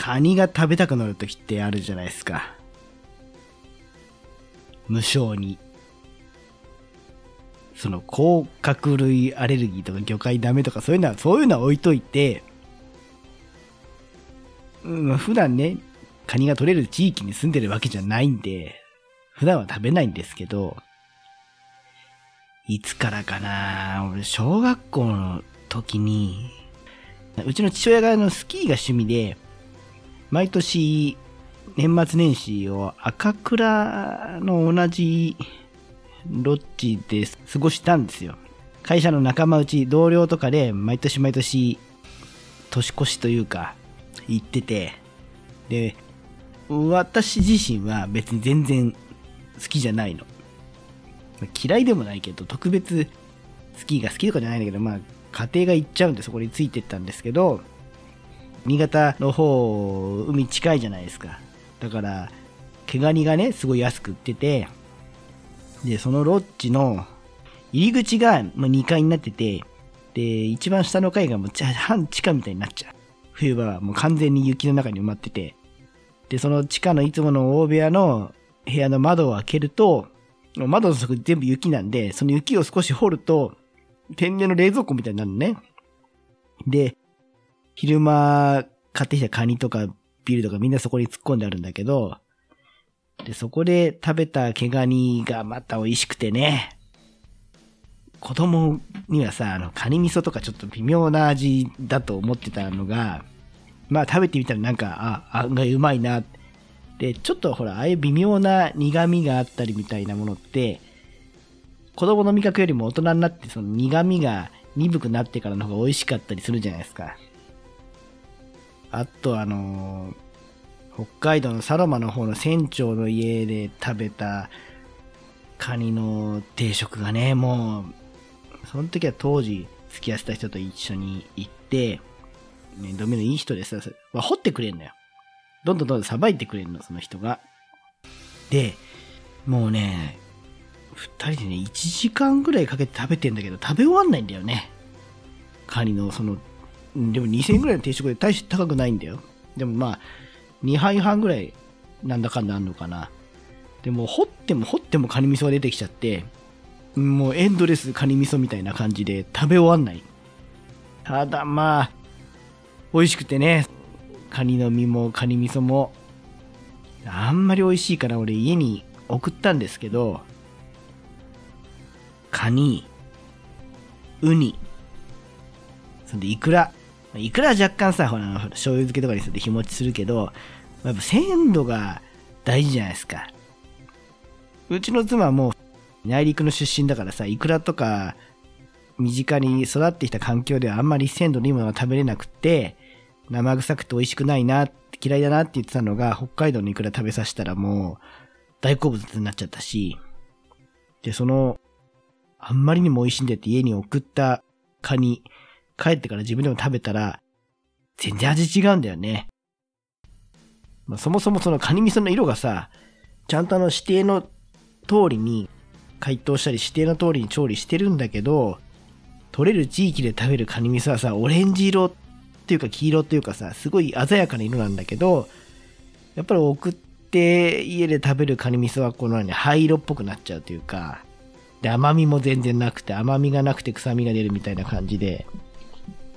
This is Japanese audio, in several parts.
カニが食べたくなる時ってあるじゃないですか。無性に。その、甲殻類アレルギーとか魚介ダメとかそういうのは、そういうのは置いといて、うん、普段ね、カニが取れる地域に住んでるわけじゃないんで、普段は食べないんですけど、いつからかな俺、小学校の時に、うちの父親があのスキーが趣味で、毎年、年末年始を赤倉の同じロッジで過ごしたんですよ。会社の仲間内、同僚とかで毎年毎年年越しというか行ってて、で、私自身は別に全然好きじゃないの。嫌いでもないけど、特別スキーが好きとかじゃないんだけど、まあ家庭が行っちゃうんでそこについてったんですけど、新潟の方、海近いじゃないですか。だから、毛ガニがね、すごい安く売ってて、で、そのロッジの入り口が2階になってて、で、一番下の階がもう半地下みたいになっちゃう。冬場はもう完全に雪の中に埋まってて、で、その地下のいつもの大部屋の部屋の窓を開けると、窓の底全部雪なんで、その雪を少し掘ると、天然の冷蔵庫みたいになるのね。で、昼間買ってきたカニとかビールとかみんなそこに突っ込んであるんだけど、で、そこで食べた毛ガニがまた美味しくてね、子供にはさ、あの、カニ味噌とかちょっと微妙な味だと思ってたのが、まあ食べてみたらなんか、あ、案外うまいな。で、ちょっとほら、ああいう微妙な苦味があったりみたいなものって、子供の味覚よりも大人になってその苦味が鈍くなってからの方が美味しかったりするじゃないですか。あとあの北海道のサロマの方の船長の家で食べたカニの定食がね、もう、その時は当時付き合ってた人と一緒に行って、ね、ドミのいい人でさ、まあ、掘ってくれんのよ。どんどんどんどんさばいてくれんの、その人が。で、もうね、二人でね、1時間ぐらいかけて食べてんだけど、食べ終わんないんだよね。カニのそのでも2000円ぐらいの定食で大して高くないんだよ。でもまあ、2杯半ぐらいなんだかんだあんのかな。でも、掘っても掘ってもカニ味噌が出てきちゃって、もうエンドレスカニ味噌みたいな感じで食べ終わんない。ただまあ、美味しくてね、カニの身もカニ味噌も、あんまり美味しいから俺家に送ったんですけど、カニ、ウニ、そんでイクラ、いくら若干さ、ほら、醤油漬けとかにすると日持ちするけど、やっぱ鮮度が大事じゃないですか。うちの妻も内陸の出身だからさ、イクラとか身近に育ってきた環境ではあんまり鮮度のいいものが食べれなくて、生臭くて美味しくないな、嫌いだなって言ってたのが、北海道のイクラ食べさせたらもう大好物になっちゃったし、で、その、あんまりにも美味しいんでって家に送ったカニ、帰ってから自分でも食べたら、全然味違うんだよね。まあ、そもそもそのカニ味噌の色がさ、ちゃんとあの指定の通りに解凍したり指定の通りに調理してるんだけど、取れる地域で食べるカニ味噌はさ、オレンジ色っていうか黄色っていうかさ、すごい鮮やかな色なんだけど、やっぱり送って家で食べるカニ味噌はこのように灰色っぽくなっちゃうというか、で、甘みも全然なくて、甘みがなくて臭みが出るみたいな感じで、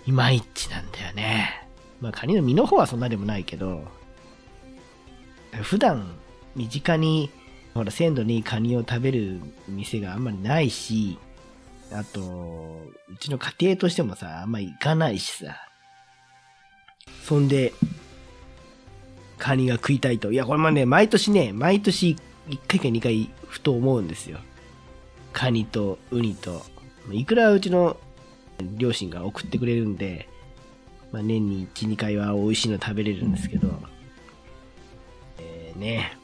いまいちなんだよね。まあ、カニの身の方はそんなでもないけど、普段、身近に、ほら、鮮度にカニを食べる店があんまりないし、あと、うちの家庭としてもさ、あんま行かないしさ。そんで、カニが食いたいと。いや、これもね、毎年ね、毎年1回か2回ふと思うんですよ。カニとウニと。いくらうちの両親が送ってくれるんで、まあ、年に1、2回は美味しいの食べれるんですけど、えー、ね、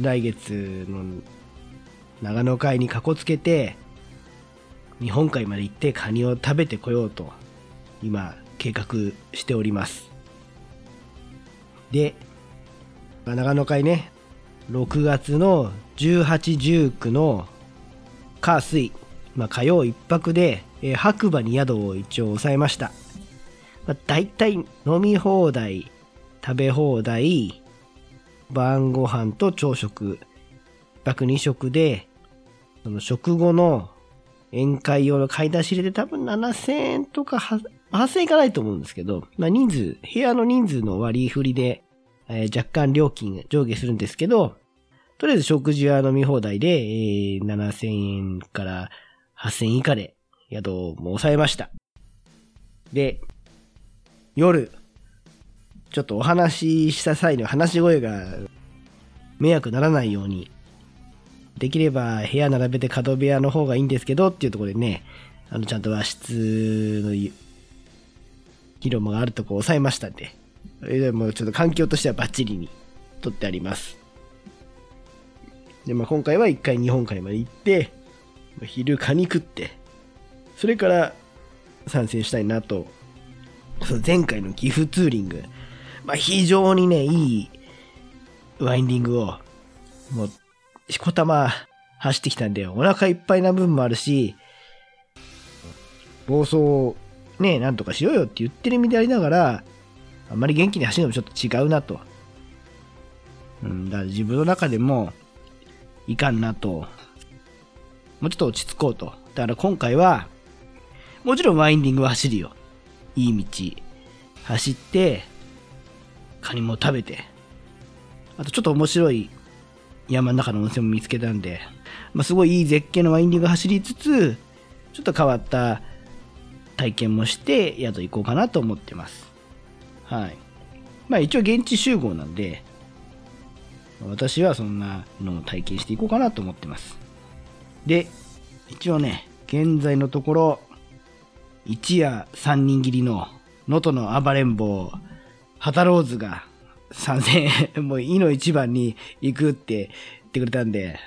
来月の長野会にかこつけて、日本海まで行ってカニを食べてこようと、今、計画しております。で、長野会ね、6月の18、19の火水、まあ、火曜一泊で、えー、白馬に宿を一応抑えました。まあ、大体飲み放題、食べ放題、晩ご飯と朝食、1泊2食で、その食後の宴会用の買い出し入れで多分7000円とか8000円いかないと思うんですけど、まあ人数、部屋の人数の割り振りで、えー、若干料金上下するんですけど、とりあえず食事は飲み放題で、えー、7000円から8000以下で宿も抑えました。で、夜、ちょっとお話しした際の話し声が迷惑ならないように、できれば部屋並べて角部屋の方がいいんですけどっていうところでね、あの、ちゃんと和室の広間があるとこ抑えましたんで、それでもちょっと環境としてはバッチリに撮ってあります。で、まあ今回は一回日本海まで行って、昼カニ食って、それから参戦したいなと。その前回の岐阜ツーリング、まあ非常にね、いいワインディングを、もう、しこたま走ってきたんで、お腹いっぱいな分もあるし、暴走をね、なんとかしようよって言ってる身でありながら、あんまり元気に走るのもちょっと違うなと。うん、だから自分の中でも、いかんなと。もうちょっと落ち着こうと。だから今回は、もちろんワインディングは走るよ。いい道。走って、カニも食べて。あとちょっと面白い山の中の温泉も見つけたんで、まあ、すごいいい絶景のワインディング走りつつ、ちょっと変わった体験もして宿行こうかなと思ってます。はい。まあ一応現地集合なんで、私はそんなのを体験していこうかなと思ってます。で、一応ね、現在のところ、一夜三人切りの能登の暴れん坊、ハタローズが参戦、もういの一番に行くって言ってくれたんで、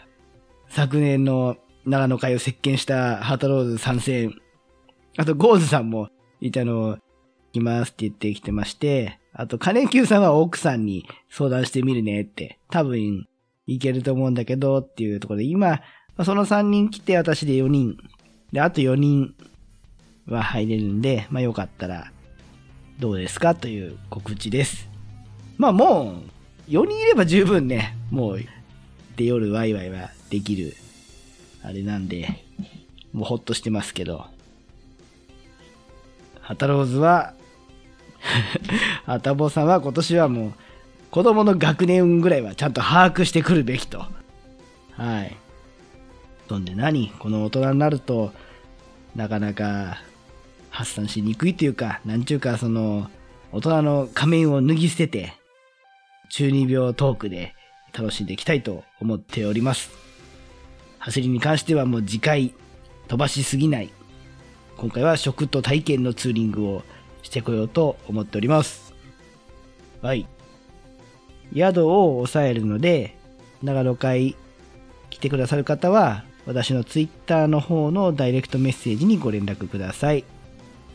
昨年の長野会を席巻したハタローズ参戦あと、ゴーズさんもいたの、来ますって言ってきてまして、あと、金久さんは奥さんに相談してみるねって、多分、いけると思うんだけどっていうところで、今、その3人来て私で4人。で、あと4人は入れるんで、まあよかったら、どうですかという告知です。まあもう、4人いれば十分ね、もう、で夜ワイワイはできる、あれなんで、もうほっとしてますけど、ハタローズはハタボさんは今年はもう、子供の学年ぐらいはちゃんと把握してくるべきと。はい。そんで何この大人になると、なかなか発散しにくいというか、なんちゅうかその、大人の仮面を脱ぎ捨てて、中二病トークで楽しんでいきたいと思っております。走りに関してはもう次回飛ばしすぎない。今回は食と体験のツーリングをしてこようと思っております。はい。宿を抑えるので、長野会来てくださる方は、私の Twitter の方のダイレクトメッセージにご連絡ください。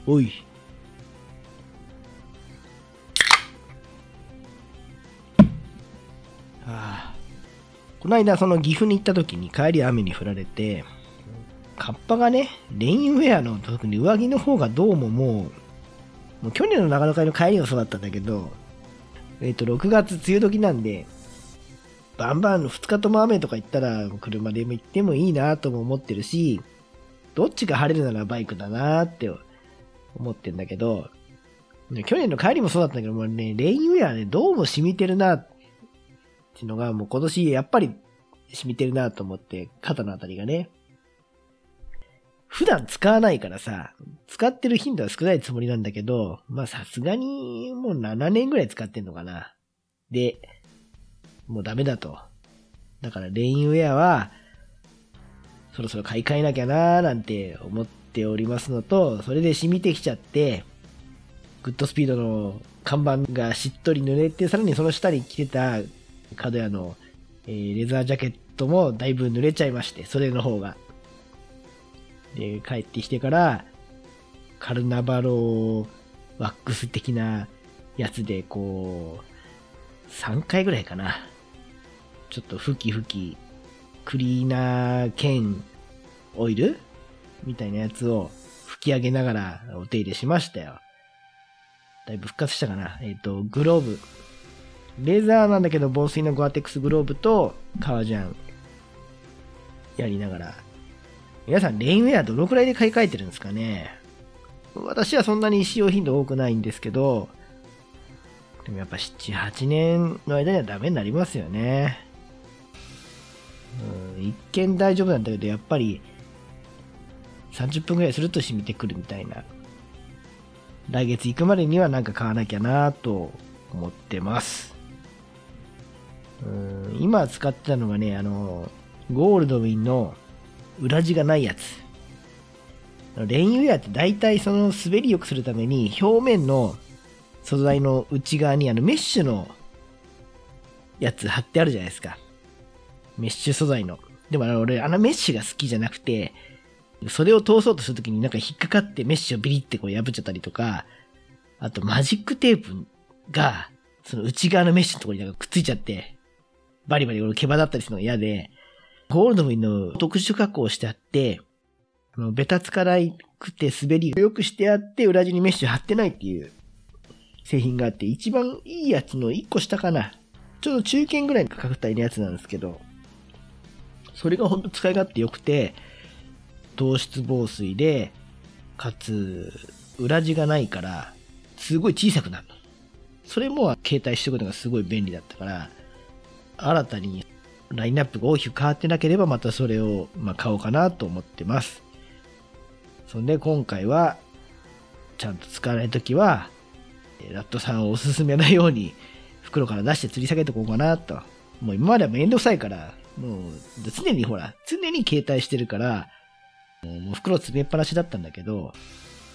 おい。はあ、この間その岐阜に行った時に帰り雨に降られて、カッパがね、レインウェアの特に上着の方がどうももう、もう去年の長野会の帰りがそうだったんだけど、えっ、と、6月梅雨時なんで、バンバン2日とも雨とか行ったら車でも行ってもいいなとも思ってるし、どっちが晴れるならバイクだなって思ってんだけど、去年の帰りもそうだったんだけど、もうね、レインウェアね、どうも染みてるなっていうのが、もう今年やっぱり染みてるなと思って、肩のあたりがね。普段使わないからさ、使ってる頻度は少ないつもりなんだけど、まあさすがにもう7年ぐらい使ってんのかな。で、もうダメだと。だからレインウェアは、そろそろ買い替えなきゃなーなんて思っておりますのと、それで染みてきちゃって、グッドスピードの看板がしっとり濡れて、さらにその下に着てた角屋の、えー、レザージャケットもだいぶ濡れちゃいまして、それの方が。で、帰ってきてから、カルナバローワックス的なやつで、こう、3回ぐらいかな。ちょっとふきふき、クリーナー兼オイル？みたいなやつを吹き上げながらお手入れしましたよ。だいぶ復活したかな？えっ、ー、と、グローブ、レーザーなんだけど防水のゴアテックスグローブと革ジャンやりながら。皆さん、レインウェアどのくらいで買い替えてるんですかね？私はそんなに使用頻度多くないんですけど、でもやっぱ7、8年の間にはダメになりますよね。一見大丈夫なんだけど、やっぱり30分くらいすると染みてくるみたいな。来月行くまでにはなんか買わなきゃなと思ってます。うん今使ってたのがね、あの、ゴールドウィンの裏地がないやつ。レインウェアって大体その滑り良くするために表面の素材の内側にあのメッシュのやつ貼ってあるじゃないですか。メッシュ素材の。でも俺あのメッシュが好きじゃなくて、それを通そうとするときになんか引っかかってメッシュをビリってこう破っちゃったりとか、あとマジックテープが、その内側のメッシュのところになんかくっついちゃって、バリバリ俺毛羽だったりするのが嫌で、ゴールドウィンの特殊加工してあって、あのベタつかないくて滑りを良くしてあって、裏地にメッシュ貼ってないっていう製品があって、一番いいやつの1個下かな。ちょうど中堅ぐらいの価格帯のやつなんですけど、それがほんと使い勝手良くて、糖質防水で、かつ、裏地がないから、すごい小さくなるの。それも携帯しておくのがすごい便利だったから、新たにラインナップが大きく変わってなければまたそれを、ま買おうかなと思ってます。そんで今回は、ちゃんと使わないときは、ラットさんをおすすめなように袋から出して吊り下げておこうかなと。もう今まではめんどくさいから、もう常にほら、常に携帯してるから、もう袋詰めっぱなしだったんだけど、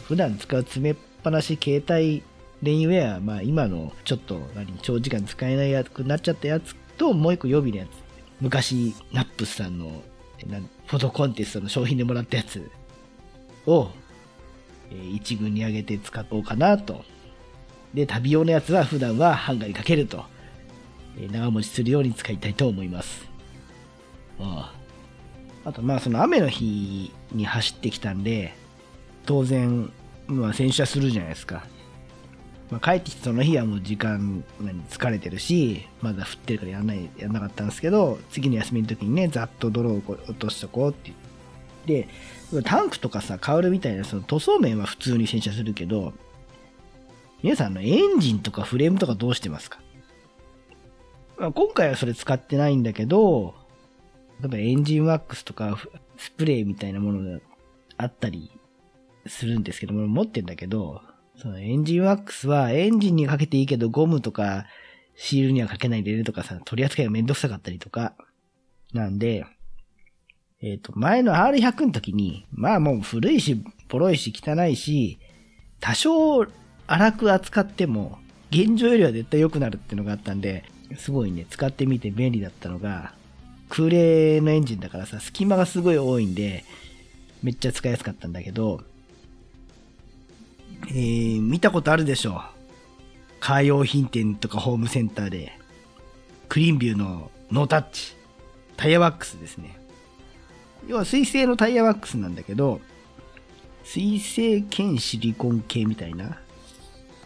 普段使う詰めっぱなし携帯レインウェア、まあ今のちょっと何、長時間使えないやつくなっちゃったやつともう一個予備のやつ。昔、ナップスさんのフォトコンテストの商品でもらったやつを、えー、一軍に上げて使おうかなと。で、旅用のやつは普段はハンガーにかけると。え、長持ちするように使いたいと思います。ああと、まあ、その雨の日に走ってきたんで、当然、まあ、洗車するじゃないですか。まあ、帰ってきてその日はもう時間に疲れてるし、まだ降ってるからやんない、やんなかったんですけど、次の休みの時にね、ざっと泥を落としとこうって言って、タンクとかさ、カウルみたいなその塗装面は普通に洗車するけど、皆さんのエンジンとかフレームとかどうしてますか、まあ、今回はそれ使ってないんだけど、例えばエンジンワックスとかスプレーみたいなものがあったりするんですけども、持ってんだけど、そのエンジンワックスはエンジンにかけていいけどゴムとかシールにはかけないでねとかさ、取り扱いがめんどくさかったりとか。なんで、えっ、ー、と、前の R100 の時に、まあもう古いし、ボロいし、汚いし、多少荒く扱っても、現状よりは絶対良くなるっていうのがあったんで、すごいね、使ってみて便利だったのが、空冷のエンジンだからさ、隙間がすごい多いんで、めっちゃ使いやすかったんだけど、えー、見たことあるでしょ。カー用品店とかホームセンターで、クリーンビューのノータッチ、タイヤワックスですね。要は水性のタイヤワックスなんだけど、水性兼シリコン系みたいな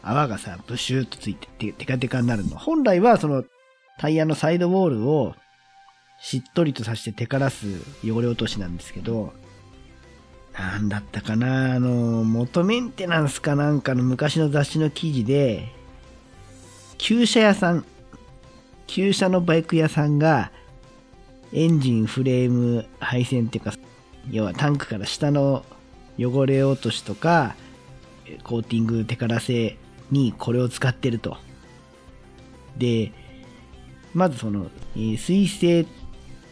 泡がさ、ブシューっとついててテカテカになるの。本来はそのタイヤのサイドウォールをしっとりとさして手からす汚れ落としなんですけど、なんだったかなあの、元メンテナンスかなんかの昔の雑誌の記事で、旧車屋さん、旧車のバイク屋さんが、エンジン、フレーム、配線っていうか、要はタンクから下の汚れ落としとか、コーティング手からせにこれを使ってると。で、まずその、水性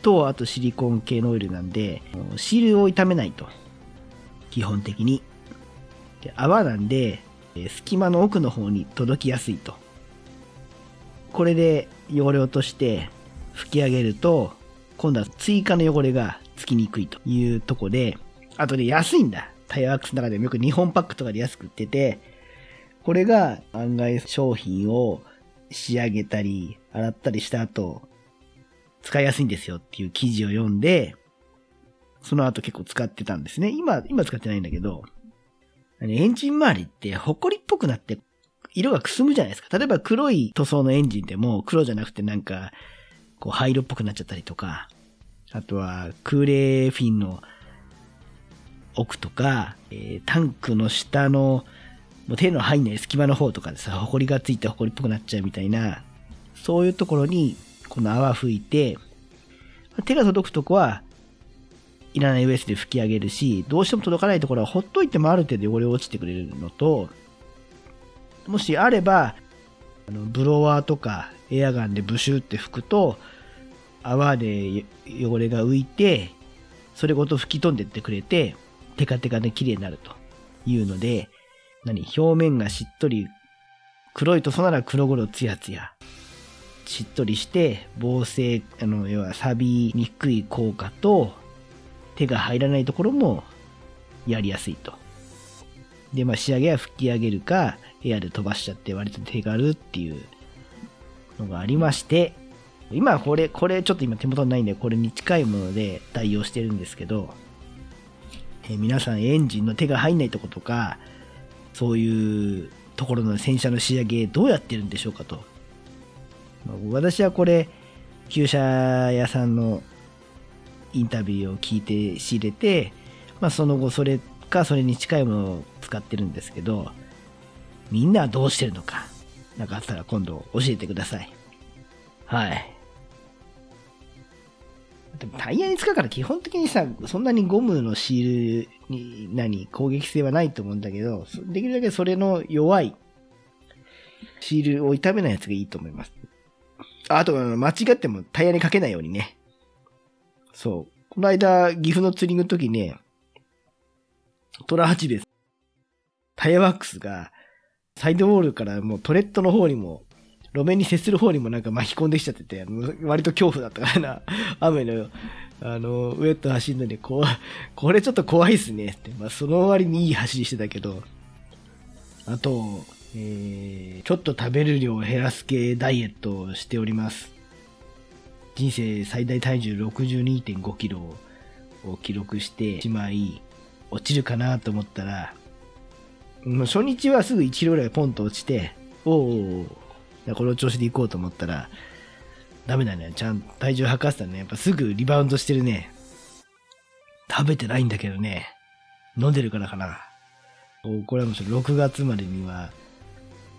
と、あとシリコン系のオイルなんで、シールを傷めないと。基本的に。で泡なんで、隙間の奥の方に届きやすいと。これで汚れ落として拭き上げると、今度は追加の汚れがつきにくいというとこで、あとで安いんだ。タイヤワークスの中でもよく2本パックとかで安く売ってて、これが案外商品を仕上げたり、洗ったりした後、使いやすいんですよっていう記事を読んで、その後結構使ってたんですね。今、今使ってないんだけど、エンジン周りって埃っぽくなって色がくすむじゃないですか。例えば黒い塗装のエンジンでも黒じゃなくてなんか、こう灰色っぽくなっちゃったりとか、あとは空冷フィンの奥とか、えー、タンクの下のもう手の入んない隙間の方とかでさ、埃がついて埃っぽくなっちゃうみたいな、そういうところにこの泡吹いて、手が届くとこはいらないウエスで拭き上げるし、どうしても届かないところはほっといてもある程度汚れ落ちてくれるのと、もしあれば、あのブロワーとかエアガンでブシューって拭くと、泡で汚れが浮いて、それごと吹き飛んでってくれて、テカテカで綺麗になるというので、何表面がしっとり、黒い塗装なら黒々ツヤツヤ。しっとりして、防水、あの、要は錆びにくい効果と、手が入らないところもやりやすいと。で、まあ仕上げは吹き上げるか、エアで飛ばしちゃって割と手軽っていうのがありまして、今これ、これちょっと今手元にないんで、これに近いもので代用してるんですけど、え皆さんエンジンの手が入んないとことか、そういうところの洗車の仕上げどうやってるんでしょうかと。私はこれ、旧車屋さんのインタビューを聞いて仕入れて、まあ、その後それかそれに近いものを使ってるんですけど、みんなはどうしてるのか、なんかあったら今度教えてください。はい。でもタイヤに使うから基本的にさ、そんなにゴムのシールに何、攻撃性はないと思うんだけど、できるだけそれの弱いシールを痛めないやつがいいと思います。あと、間違ってもタイヤにかけないようにね。そう。この間、岐阜の釣りの時ね、トラ8です。タイヤワックスが、サイドウォールからもうトレッドの方にも路面に接する方にもなんか巻き込んできちゃってて、割と恐怖だったからな。雨の、あの、ウェット走るのに、こう、これちょっと怖いっすねって。まあ、その割にいい走りしてたけど、あと、えー、ちょっと食べる量を減らす系ダイエットをしております。人生最大体重62.5キロを記録してしまい、落ちるかなと思ったら、初日はすぐ1キロぐらいポンと落ちて、おおこの調子で行こうと思ったら、ダメだね。ちゃんと体重測ってたらね、やっぱすぐリバウンドしてるね。食べてないんだけどね。飲んでるからかな。これはもちろん6月までには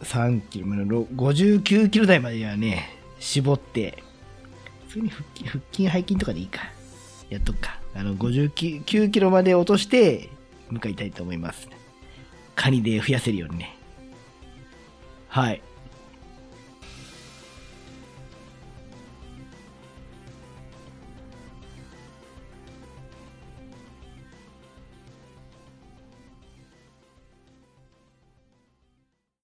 3キロ、59キロ台まではね、絞って、普通に腹筋、腹筋背筋とかでいいか。やっとくか。あの、59キロまで落として、向かいたいと思います。カニで増やせるようにね。はい。